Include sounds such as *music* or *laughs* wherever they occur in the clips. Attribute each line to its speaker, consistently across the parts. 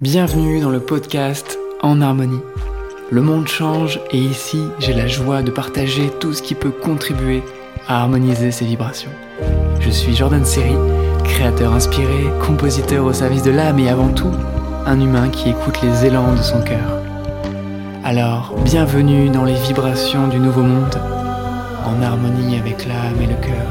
Speaker 1: Bienvenue dans le podcast En Harmonie. Le monde change et ici j'ai la joie de partager tout ce qui peut contribuer à harmoniser ses vibrations. Je suis Jordan Seri, créateur inspiré, compositeur au service de l'âme et avant tout, un humain qui écoute les élans de son cœur. Alors, bienvenue dans les vibrations du nouveau monde, en harmonie avec l'âme et le cœur.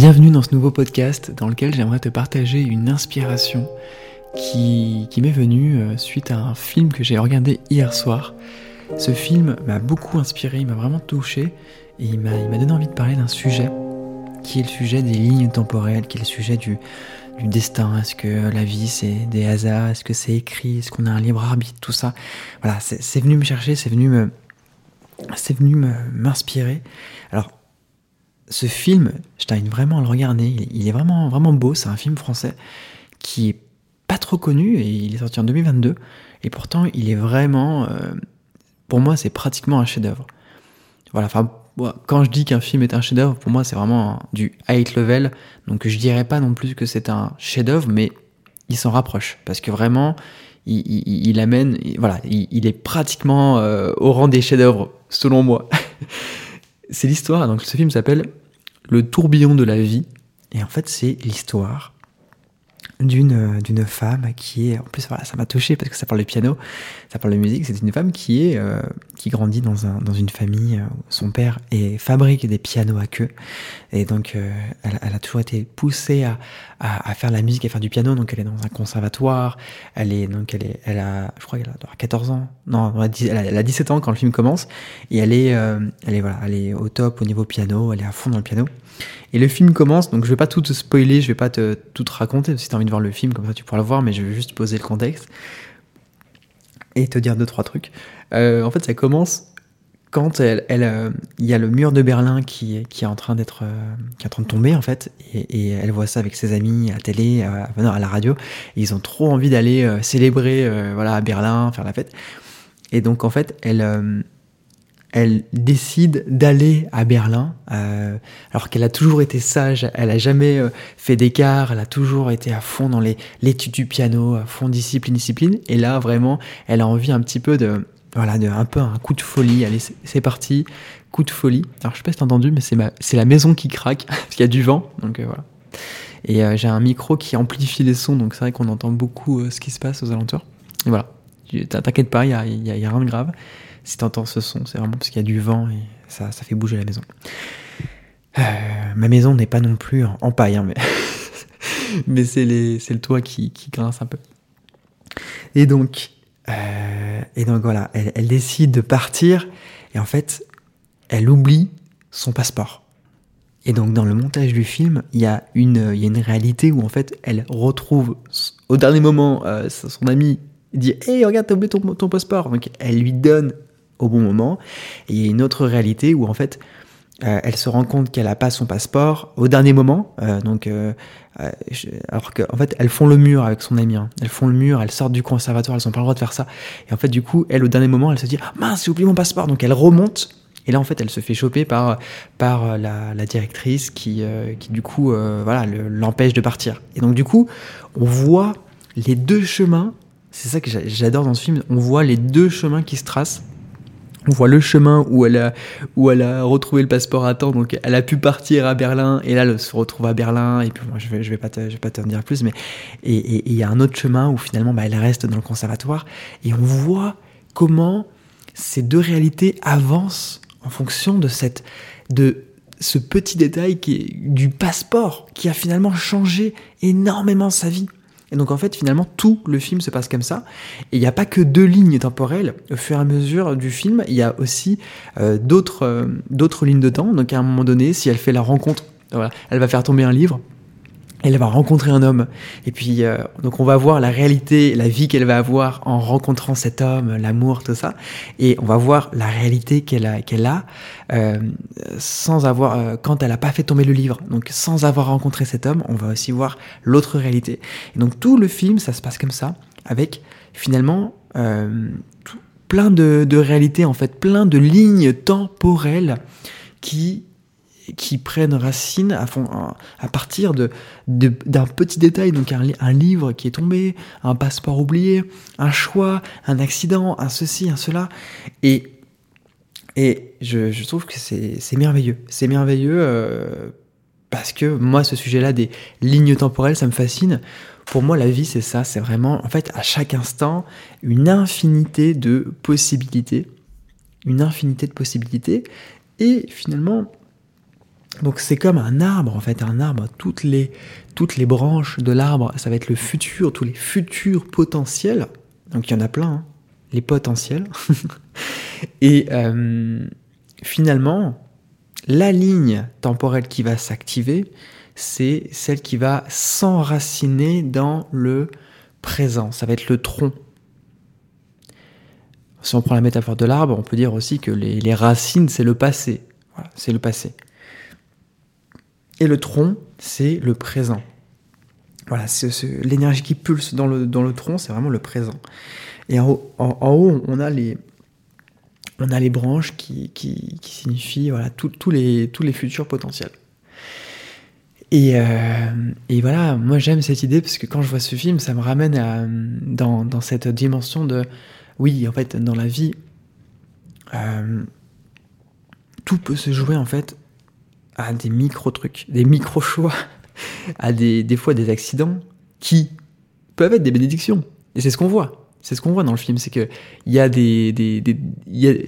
Speaker 1: Bienvenue dans ce nouveau podcast dans lequel j'aimerais te partager une inspiration qui, m'est venue euh, suite à un film que j'ai regardé hier soir. Ce film m'a beaucoup inspiré, il m'a vraiment touché et il m'a donné envie de parler d'un sujet qui est le sujet des lignes temporelles, qui est le sujet du, destin. Est-ce que la vie c'est des hasards? Est-ce que c'est écrit? Est-ce qu'on a un libre arbitre? Tout ça. Voilà, c'est venu me chercher, c'est venu me, c'est venu m'inspirer. Alors ce film, je t'invite vraiment à le regarder. Il est vraiment, vraiment beau. C'est un film français qui est pas trop connu et il est sorti en 2022. Et pourtant, il est vraiment, euh, pour moi, c'est pratiquement un chef-d'œuvre. Voilà. Enfin, quand je dis qu'un film est un chef-d'œuvre, pour moi, c'est vraiment du high level. Donc, je dirais pas non plus que c'est un chef-d'œuvre, mais il s'en rapproche parce que vraiment, il, amène, voilà, il, est pratiquement euh, au rang des chefs-d'œuvre, selon moi. *laughs* c'est l'histoire. Donc, ce film s'appelle le tourbillon de la vie. Et en fait, c'est l'histoire d'une euh, d'une femme qui est en plus voilà ça m'a touché parce que ça parle de piano ça parle de musique. C'est une femme qui est euh, qui grandit dans un dans une famille euh, son père est fabrique des pianos à queue. Et donc elle, elle, a toujours été poussée à, à, faire la musique à faire du piano. Donc elle est dans un conservatoire. Elle est donc elle est elle a je crois qu'elle a 14 ans. Non elle a, elle a 17 ans quand le film commence. Et elle est elle est voilà elle est au top au niveau piano. Elle est à fond dans le piano. Et le film commence, donc je vais pas tout te spoiler, je vais pas te tout te raconter, tu envie de voir le film, comme ça tu pourras le voir, mais je vais juste poser le contexte et te dire deux, trois trucs. Euh, en fait, ça commence quand elle, elle, euh, il y a le mur de Berlin qui, qui est en train d'être, euh, qui est en train de tomber en fait, et, elle voit ça avec ses amis à télé, à, à la radio, et ils ont trop envie d'aller célébrer, voilà, à Berlin, faire la fête. Et donc en fait, elle, elle décide d'aller à Berlin, euh, alors qu'elle a toujours été sage, elle a jamais euh, fait d'écart, elle a toujours été à fond dans l'étude du piano, à fond discipline, discipline. Et là, vraiment, elle a envie un petit peu de, voilà, de un peu un coup de folie. Allez, c'est parti, coup de folie. Alors je sais pas si t'as entendu, mais c'est c'est la maison qui craque *laughs* parce qu'il y a du vent, donc euh, voilà. Et j'ai un micro qui amplifie les sons, donc c'est vrai qu'on entend beaucoup ce qui se passe aux alentours. Et voilà, t'inquiète pas, il y a, y a rien de grave si tu entends ce son, c'est vraiment parce qu'il y a du vent et ça, ça fait bouger la maison. Euh, ma maison n'est pas non plus en, paille, hein, mais, *laughs* mais c'est le toit qui, qui, grince un peu. Et donc, euh, et donc voilà, elle, décide de partir et en fait, elle oublie son passeport. Et donc dans le montage du film, il y a une, y a une réalité où en fait, elle retrouve au dernier moment euh, son ami dit Hey, regarde, t'as oublié ton, ton passeport. Donc elle lui donne au bon moment. Et il y a une autre réalité où en fait, euh, elle se rend compte qu'elle n'a pas son passeport au dernier moment. Euh, donc, euh, alors qu'en en fait, elles font le mur avec son ami. Hein. Elles font le mur, elles sortent du conservatoire, elles n'ont pas le droit de faire ça. Et en fait, du coup, elle, au dernier moment, elle se dit ah, mince, j'ai oublié mon passeport. Donc, elle remonte. Et là, en fait, elle se fait choper par, par la, directrice qui, qui, du coup, voilà, l'empêche de partir. Et donc, du coup, on voit les deux chemins. C'est ça que j'adore dans ce film. On voit les deux chemins qui se tracent on voit le chemin où elle a, où elle a retrouvé le passeport à temps, donc elle a pu partir à Berlin, et là elle se retrouve à Berlin, et puis moi je vais, je vais pas te, je vais pas dire plus, mais et il y a un autre chemin où finalement bah, elle reste dans le conservatoire, et on voit comment ces deux réalités avancent en fonction de cette, de ce petit détail qui est du passeport, qui a finalement changé énormément sa vie. Et donc en fait finalement tout le film se passe comme ça. Et il n'y a pas que deux lignes temporelles. Au fur et à mesure du film, il y a aussi euh, d'autres euh, d'autres lignes de temps. Donc à un moment donné, si elle fait la rencontre, elle va faire tomber un livre elle va rencontrer un homme. Et puis, euh, donc on va voir la réalité, la vie qu'elle va avoir en rencontrant cet homme, l'amour, tout ça. Et on va voir la réalité qu'elle a, qu'elle a euh, sans avoir, euh, quand elle a pas fait tomber le livre. Donc sans avoir rencontré cet homme, on va aussi voir l'autre réalité. Et donc tout le film, ça se passe comme ça, avec finalement tout, plein de, de réalités, en fait, plein de lignes temporelles qui qui prennent racine à, à partir de, d'un petit détail, donc un, livre qui est tombé, un passeport oublié, un choix, un accident, un ceci, un cela. Et, et je, trouve que c'est, c'est merveilleux. C'est merveilleux euh, parce que moi, ce sujet-là des lignes temporelles, ça me fascine. Pour moi, la vie, c'est ça. C'est vraiment, en fait, à chaque instant, une infinité de possibilités. Une infinité de possibilités. Et finalement, donc c'est comme un arbre, en fait, un arbre, toutes les, toutes les branches de l'arbre, ça va être le futur, tous les futurs potentiels. Donc il y en a plein, hein, les potentiels. *laughs* Et euh, finalement, la ligne temporelle qui va s'activer, c'est celle qui va s'enraciner dans le présent. Ça va être le tronc. Si on prend la métaphore de l'arbre, on peut dire aussi que les, les racines, c'est le passé. Voilà, c'est le passé. Et le tronc, c'est le présent. Voilà, l'énergie qui pulse dans le, dans le tronc, c'est vraiment le présent. Et en haut, en, haut, on a les, on a les branches qui, qui, qui signifient voilà, tous les, tous les futurs potentiels. Et, euh, et voilà, moi j'aime cette idée parce que quand je vois ce film, ça me ramène dans, dans cette dimension de, oui, en fait, dans la vie, euh, tout peut se jouer en fait à des micro-trucs, des micro-choix, à des, des fois des accidents qui peuvent être des bénédictions. Et c'est ce qu'on voit. C'est ce qu'on voit dans le film, c'est que il y a des, des, des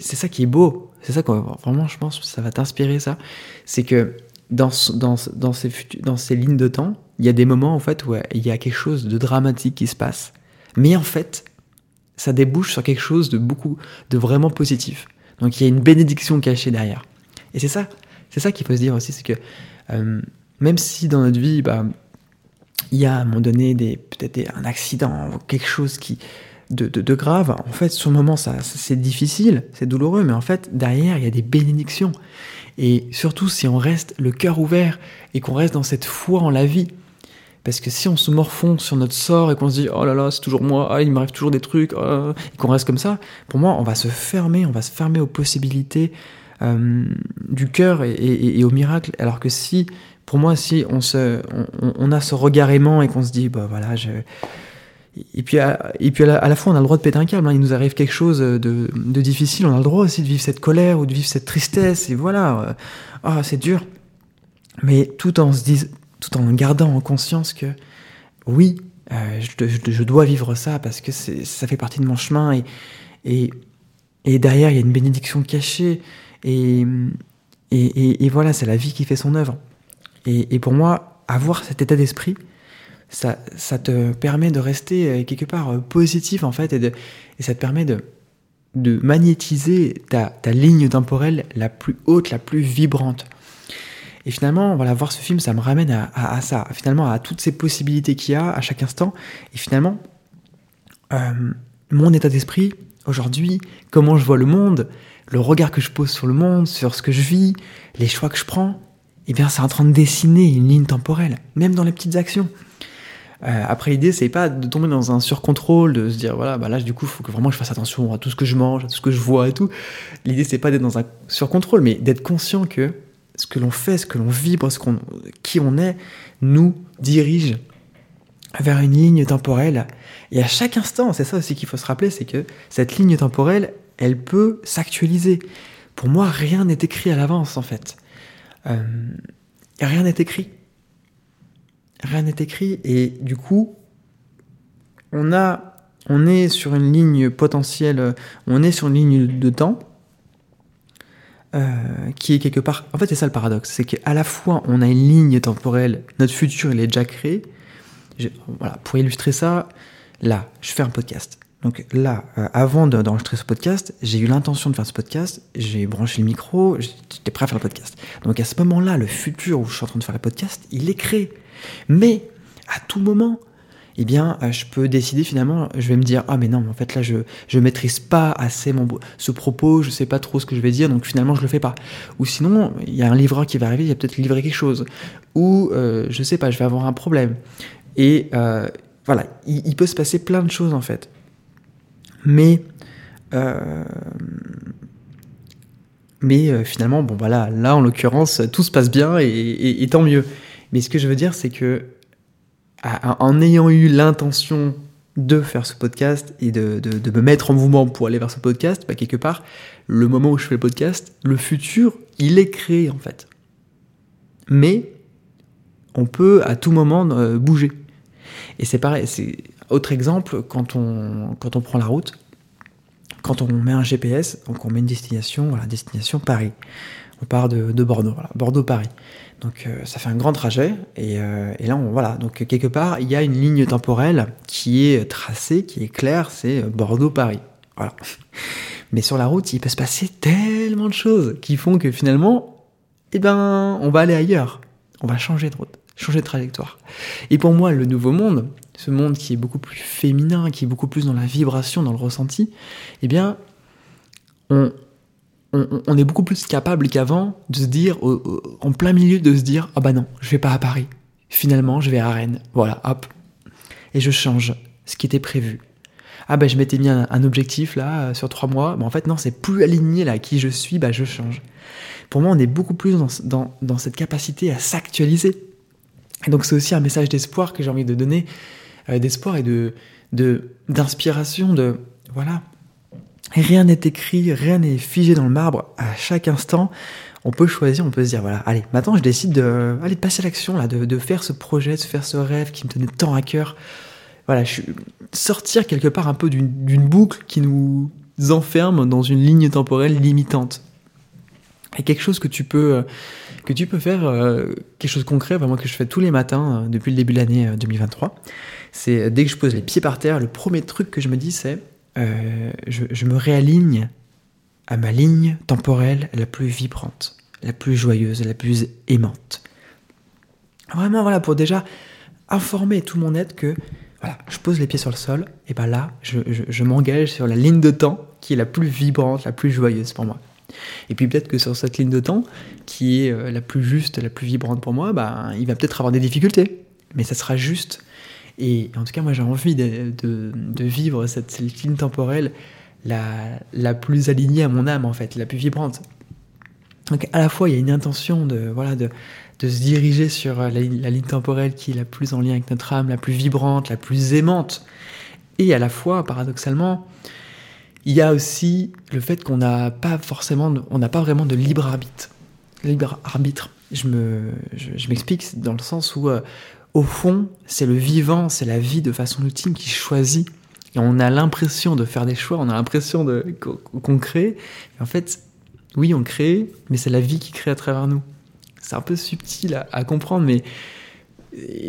Speaker 1: c'est ça qui est beau. C'est ça quoi. Vraiment, je pense que ça va t'inspirer ça. C'est que dans, dans, dans, ces, dans ces lignes de temps, il y a des moments en fait où il y a quelque chose de dramatique qui se passe. Mais en fait, ça débouche sur quelque chose de beaucoup, de vraiment positif. Donc il y a une bénédiction cachée derrière. Et c'est ça, c'est ça qu'il faut se dire aussi, c'est que euh, même si dans notre vie, bah, il y a à un moment donné peut-être un accident, quelque chose qui de, de, grave, en fait, sur le moment, ça, c'est difficile, c'est douloureux, mais en fait, derrière, il y a des bénédictions. Et surtout, si on reste le cœur ouvert et qu'on reste dans cette foi en la vie, parce que si on se morfond sur notre sort et qu'on se dit oh là là c'est toujours moi, ah, il m'arrive toujours des trucs, oh, et qu'on reste comme ça, pour moi on va se fermer, on va se fermer aux possibilités, euh, du cœur et, au miracle. Alors que si, pour moi, si on, a ce regard aimant et qu'on se dit, bah voilà, je... Et puis, à, la, fois, on a le droit de péter un câble. Hein. Il nous arrive quelque chose de, difficile. On a le droit aussi de vivre cette colère ou de vivre cette tristesse. Et voilà, ah, c'est dur. Mais tout en se disant, tout en gardant en conscience que oui, euh, je, dois vivre ça parce que ça fait partie de mon chemin et derrière il y a une bénédiction cachée et, et, et, voilà, c'est la vie qui fait son œuvre. Et, pour moi, avoir cet état d'esprit, ça, ça, te permet de rester euh, quelque part euh, positif en fait, et, ça te permet de, de magnétiser ta, ta, ligne temporelle la plus haute, la plus vibrante. Et finalement, voilà, voir ce film, ça me ramène à, à, ça, finalement à toutes ces possibilités qu'il y a à chaque instant. Et finalement, euh, mon état d'esprit aujourd'hui, comment je vois le monde, le regard que je pose sur le monde, sur ce que je vis, les choix que je prends, eh bien, c'est en train de dessiner une ligne temporelle, même dans les petites actions. Euh, après, l'idée, c'est pas de tomber dans un surcontrôle, de se dire, voilà, bah là, du coup, il faut que vraiment je fasse attention à tout ce que je mange, à tout ce que je vois et tout. L'idée, c'est pas d'être dans un surcontrôle, mais d'être conscient que ce que l'on fait, ce que l'on vibre, ce qu'on, qui on est, nous dirige vers une ligne temporelle. Et à chaque instant, c'est ça aussi qu'il faut se rappeler, c'est que cette ligne temporelle, elle peut s'actualiser. Pour moi, rien n'est écrit à l'avance, en fait. Euh, rien n'est écrit. Rien n'est écrit, et du coup, on est sur une ligne potentielle, on est sur une ligne de temps euh, qui est quelque part. En fait, c'est ça le paradoxe, c'est qu'à la fois on a une ligne temporelle, notre futur il est déjà créé. voilà, pour illustrer ça, là, je fais un podcast. Donc là, euh, avant d'enregistrer ce podcast, j'ai eu l'intention de faire ce podcast, j'ai branché le micro, j'étais prêt à faire le podcast. Donc à ce moment-là, le futur où je suis en train de faire le podcast, il est créé. Mais à tout moment, eh bien, euh, je peux décider finalement, je vais me dire, ah mais non, en fait là, je je maîtrise pas assez mon ce propos, je sais pas trop ce que je vais dire, donc finalement je le fais pas. Ou sinon, il y a un livreur qui va arriver, il va peut-être livrer quelque chose. Ou euh, je sais pas, je vais avoir un problème. Et voilà, il peut se passer plein de choses en fait. Mais euh, Mais finalement, bon voilà, là en l'occurrence, tout se passe bien et, tant mieux. Mais ce que je veux dire, c'est que en ayant eu l'intention de faire ce podcast et de, me mettre en mouvement pour aller vers ce podcast, bah, quelque part, le moment où je fais le podcast, le futur, il est créé en fait. Mais on peut à tout moment euh, bouger. Et c'est pareil, autre exemple quand on, quand on prend la route, quand on met un GPS, donc on met une destination, voilà, destination Paris. On part de, Bordeaux, voilà, Bordeaux-Paris. Donc euh, ça fait un grand trajet et, euh, et, là on voilà donc quelque part il y a une ligne temporelle qui est tracée, qui est claire, c'est Bordeaux-Paris. Voilà. *laughs* Mais sur la route il peut se passer tellement de choses qui font que finalement eh ben on va aller ailleurs, on va changer de route, changer de trajectoire. Et pour moi le nouveau monde, ce monde qui est beaucoup plus féminin, qui est beaucoup plus dans la vibration, dans le ressenti, eh bien on, on, est beaucoup plus capable qu'avant de se dire, en plein milieu, de se dire, ah bah non, je vais pas à Paris. Finalement, je vais à Rennes. Voilà, hop. Et je change ce qui était prévu. Ah bah je m'étais mis un, objectif là sur trois mois, mais en fait non, c'est plus aligné là à qui je suis, bah je change. Pour moi, on est beaucoup plus dans, cette capacité à s'actualiser. Et donc c'est aussi un message d'espoir que j'ai envie de donner, euh, d'espoir et de d'inspiration, de voilà, Rien n'est écrit, rien n'est figé dans le marbre. À chaque instant, on peut choisir, on peut se dire voilà, allez, maintenant je décide de, de passer à l'action, là, de, faire ce projet, de faire ce rêve qui me tenait tant à cœur. Voilà, je, sortir quelque part un peu d'une boucle qui nous enferme dans une ligne temporelle limitante. Et quelque chose que tu peux, que tu peux faire, euh, quelque chose de concret, vraiment que je fais tous les matins euh, depuis le début de l'année 2023, euh, c'est dès que je pose les pieds par terre, le premier truc que je me dis c'est euh, je, me réaligne à ma ligne temporelle la plus vibrante, la plus joyeuse, la plus aimante. Vraiment, voilà, pour déjà informer tout mon être que voilà, je pose les pieds sur le sol, et ben là, je, m'engage sur la ligne de temps qui est la plus vibrante, la plus joyeuse pour moi. Et puis peut-être que sur cette ligne de temps, qui est euh, la plus juste, la plus vibrante pour moi, ben, il va peut-être avoir des difficultés, mais ça sera juste et en tout cas, moi, j'ai envie de, vivre cette, ligne temporelle la, plus alignée à mon âme, en fait, la plus vibrante. Donc, à la fois, il y a une intention de, voilà, de, se diriger sur la, ligne temporelle qui est la plus en lien avec notre âme, la plus vibrante, la plus aimante. Et à la fois, paradoxalement, il y a aussi le fait qu'on n'a pas forcément, on n'a pas vraiment de libre arbitre. Libre arbitre. Je me, je, m'explique dans le sens où euh, au fond, c'est le vivant, c'est la vie de façon ultime qui choisit. Et on a l'impression de faire des choix, on a l'impression de, qu'on crée. en fait, oui, on crée, mais c'est la vie qui crée à travers nous. C'est un peu subtil à, comprendre, mais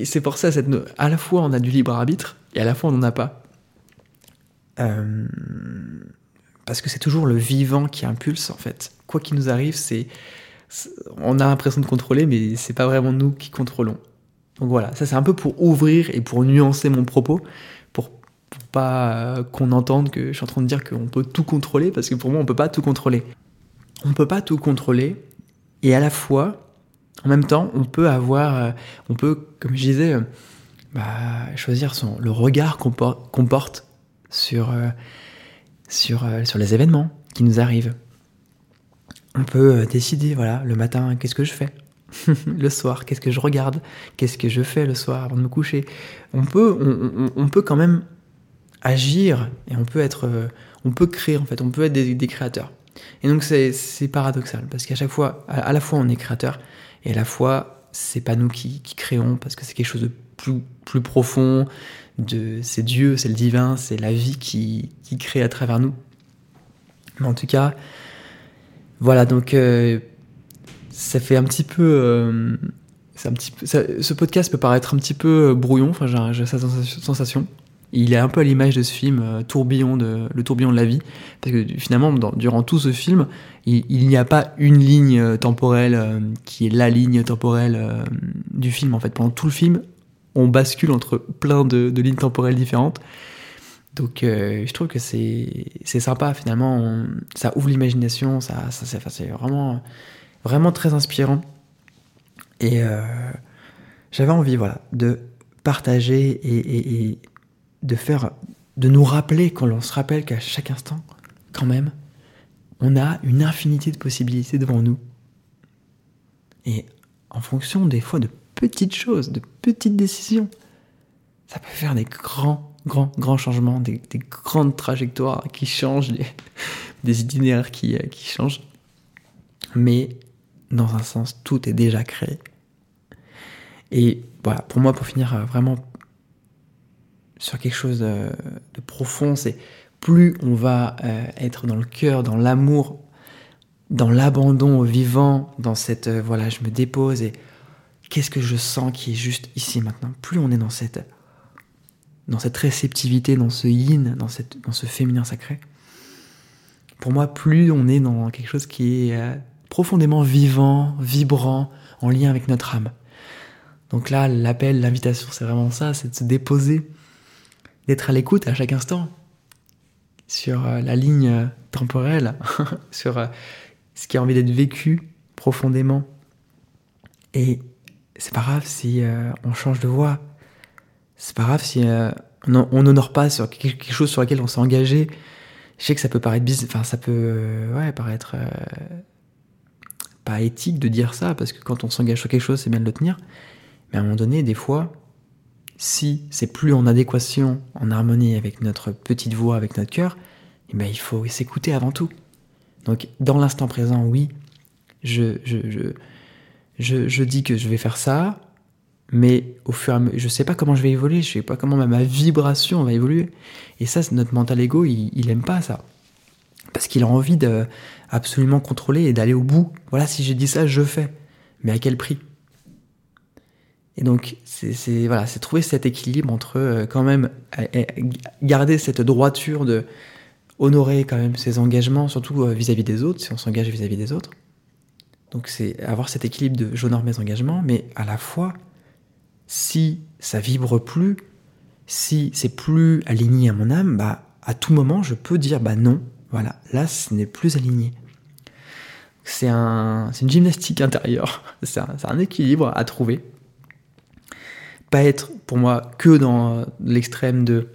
Speaker 1: c'est pour ça, cette, à la fois on a du libre arbitre, et à la fois on n'en a pas. Euh, parce que c'est toujours le vivant qui impulse, en fait. Quoi qu'il nous arrive, c'est on a l'impression de contrôler, mais c'est pas vraiment nous qui contrôlons. Donc voilà, ça c'est un peu pour ouvrir et pour nuancer mon propos, pour, pas euh, qu'on entende que je suis en train de dire qu'on peut tout contrôler, parce que pour moi on peut pas tout contrôler. On peut pas tout contrôler, et à la fois, en même temps, on peut avoir, euh, on peut, comme je disais, bah, choisir le regard qu'on porte sur, sur, sur les événements qui nous arrivent. On peut décider, voilà, le matin, qu'est-ce que je fais? *laughs* Le soir, qu'est-ce que je regarde, qu'est-ce que je fais le soir avant de me coucher? On peut, on, peut quand même agir et on peut être, euh, on peut créer en fait, on peut être des, créateurs. Et donc c'est paradoxal parce qu'à chaque fois, à, la fois on est créateur et à la fois c'est pas nous qui, créons parce que c'est quelque chose de plus, plus profond, de c'est Dieu, c'est le divin, c'est la vie qui, crée à travers nous. Mais en tout cas, voilà donc. Euh, ça fait un petit peu. Euh, un petit peu ce podcast peut paraître un petit peu euh, brouillon, enfin, j'ai cette sensation. Il est un peu à l'image de ce film tourbillon de, Le tourbillon de la vie, parce que finalement, durant tout ce film, il, n'y a pas une ligne temporelle qui est la ligne temporelle du film. En fait, pendant tout le film, on bascule entre plein de, lignes temporelles différentes. Donc, je trouve que c'est sympa finalement. ça ouvre l'imagination, ça, ça c'est vraiment vraiment très inspirant. Et euh, j'avais envie, voilà, de partager et, de faire, de nous rappeler, quand on se rappelle qu'à chaque instant, quand même, on a une infinité de possibilités devant nous. Et en fonction des fois de petites choses, de petites décisions, ça peut faire des grands, grands, grands changements, des, grandes trajectoires qui changent, *laughs* des, itinéraires qui, euh, qui changent. Mais dans un sens, tout est déjà créé. Et voilà, pour moi, pour finir euh, vraiment sur quelque chose de, profond, c'est plus on va euh, être dans le cœur, dans l'amour, dans l'abandon au vivant, dans cette voilà, je me dépose et qu'est-ce que je sens qui est juste ici maintenant? Plus on est dans cette dans cette réceptivité, dans ce yin, dans cette dans ce féminin sacré. Pour moi, plus on est dans quelque chose qui est profondément vivant, vibrant, en lien avec notre âme. Donc là, l'appel, l'invitation, c'est vraiment ça, c'est de se déposer, d'être à l'écoute à chaque instant sur euh, la ligne euh, temporelle, *laughs* sur euh, ce qui a envie d'être vécu profondément. Et c'est pas grave si on change de voie. C'est pas grave si on n'honore pas sur quelque chose sur lequel on s'est engagé. Je sais que ça peut paraître bizarre, enfin ça peut ouais, paraître pas éthique de dire ça parce que quand on s'engage sur quelque chose, c'est bien de le tenir. Mais à un moment donné, des fois, si c'est plus en adéquation, en harmonie avec notre petite voix, avec notre cœur, eh ben, il faut s'écouter avant tout. Donc, dans l'instant présent, oui, je, je, je, je, dis que je vais faire ça, mais au fur et à mesure, je sais pas comment je vais évoluer, je sais pas comment ma, vibration va évoluer. Et ça, notre mental ego, il, il aime pas ça. Parce qu'il a envie de absolument contrôler et d'aller au bout. Voilà, si j'ai dit ça, je fais. Mais à quel prix? Et donc, c'est voilà, c'est trouver cet équilibre entre euh, quand même garder cette droiture de honorer quand même ses engagements, surtout euh, vis-à-vis des autres, si on s'engage vis-à-vis des autres. Donc, c'est avoir cet équilibre de j'honore mes engagements, mais à la fois, si ça vibre plus, si c'est plus aligné à mon âme, bah, à tout moment, je peux dire bah non, voilà, là, ce n'est plus aligné. C'est un, une gymnastique intérieure, *laughs* c'est un, équilibre à trouver pas être pour moi que dans l'extrême de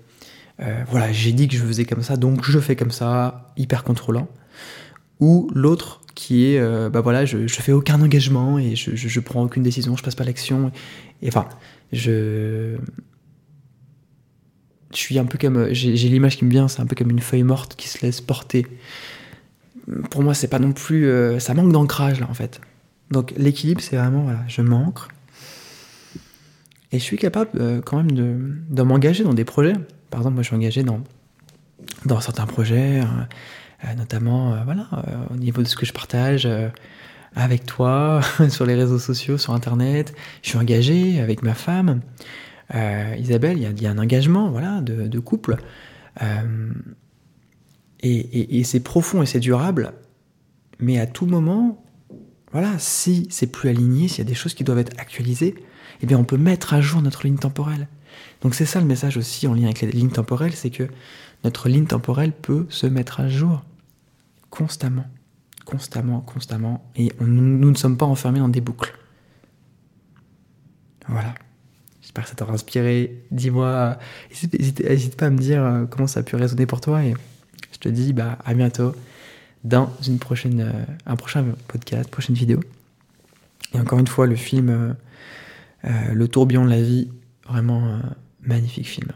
Speaker 1: euh, voilà, j'ai dit que je faisais comme ça, donc je fais comme ça, hyper contrôlant. Ou l'autre qui est, euh, bah voilà, je, je fais aucun engagement et je, je, prends aucune décision, je passe pas l'action. Et, enfin, je. Je suis un peu comme. J'ai l'image qui me vient, c'est un peu comme une feuille morte qui se laisse porter. Pour moi, c'est pas non plus. Euh, ça manque d'ancrage là en fait. Donc l'équilibre, c'est vraiment, voilà, je m'ancre, et je suis capable euh, quand même de, de m'engager dans des projets. Par exemple, moi je suis engagé dans, dans certains projets, euh, notamment voilà, au niveau de ce que je partage avec toi, *laughs* sur les réseaux sociaux, sur Internet. Je suis engagé avec ma femme. Isabelle, il y, a un engagement voilà, de, couple. et c'est profond et c'est durable. Mais à tout moment, voilà, si c'est plus aligné, s'il y a des choses qui doivent être actualisées, eh bien on peut mettre à jour notre ligne temporelle. Donc c'est ça le message aussi en lien avec les lignes temporelles, c'est que notre ligne temporelle peut se mettre à jour constamment, constamment, constamment, et nous ne sommes pas enfermés dans des boucles. Voilà. J'espère que ça t'aura inspiré. Dis-moi, n'hésite pas à me dire euh, comment ça a pu résonner pour toi, et je te dis bah, à bientôt dans une prochaine, euh, un prochain podcast, prochaine vidéo. Et encore une fois, le film... Euh, le tourbillon de la vie, vraiment magnifique film.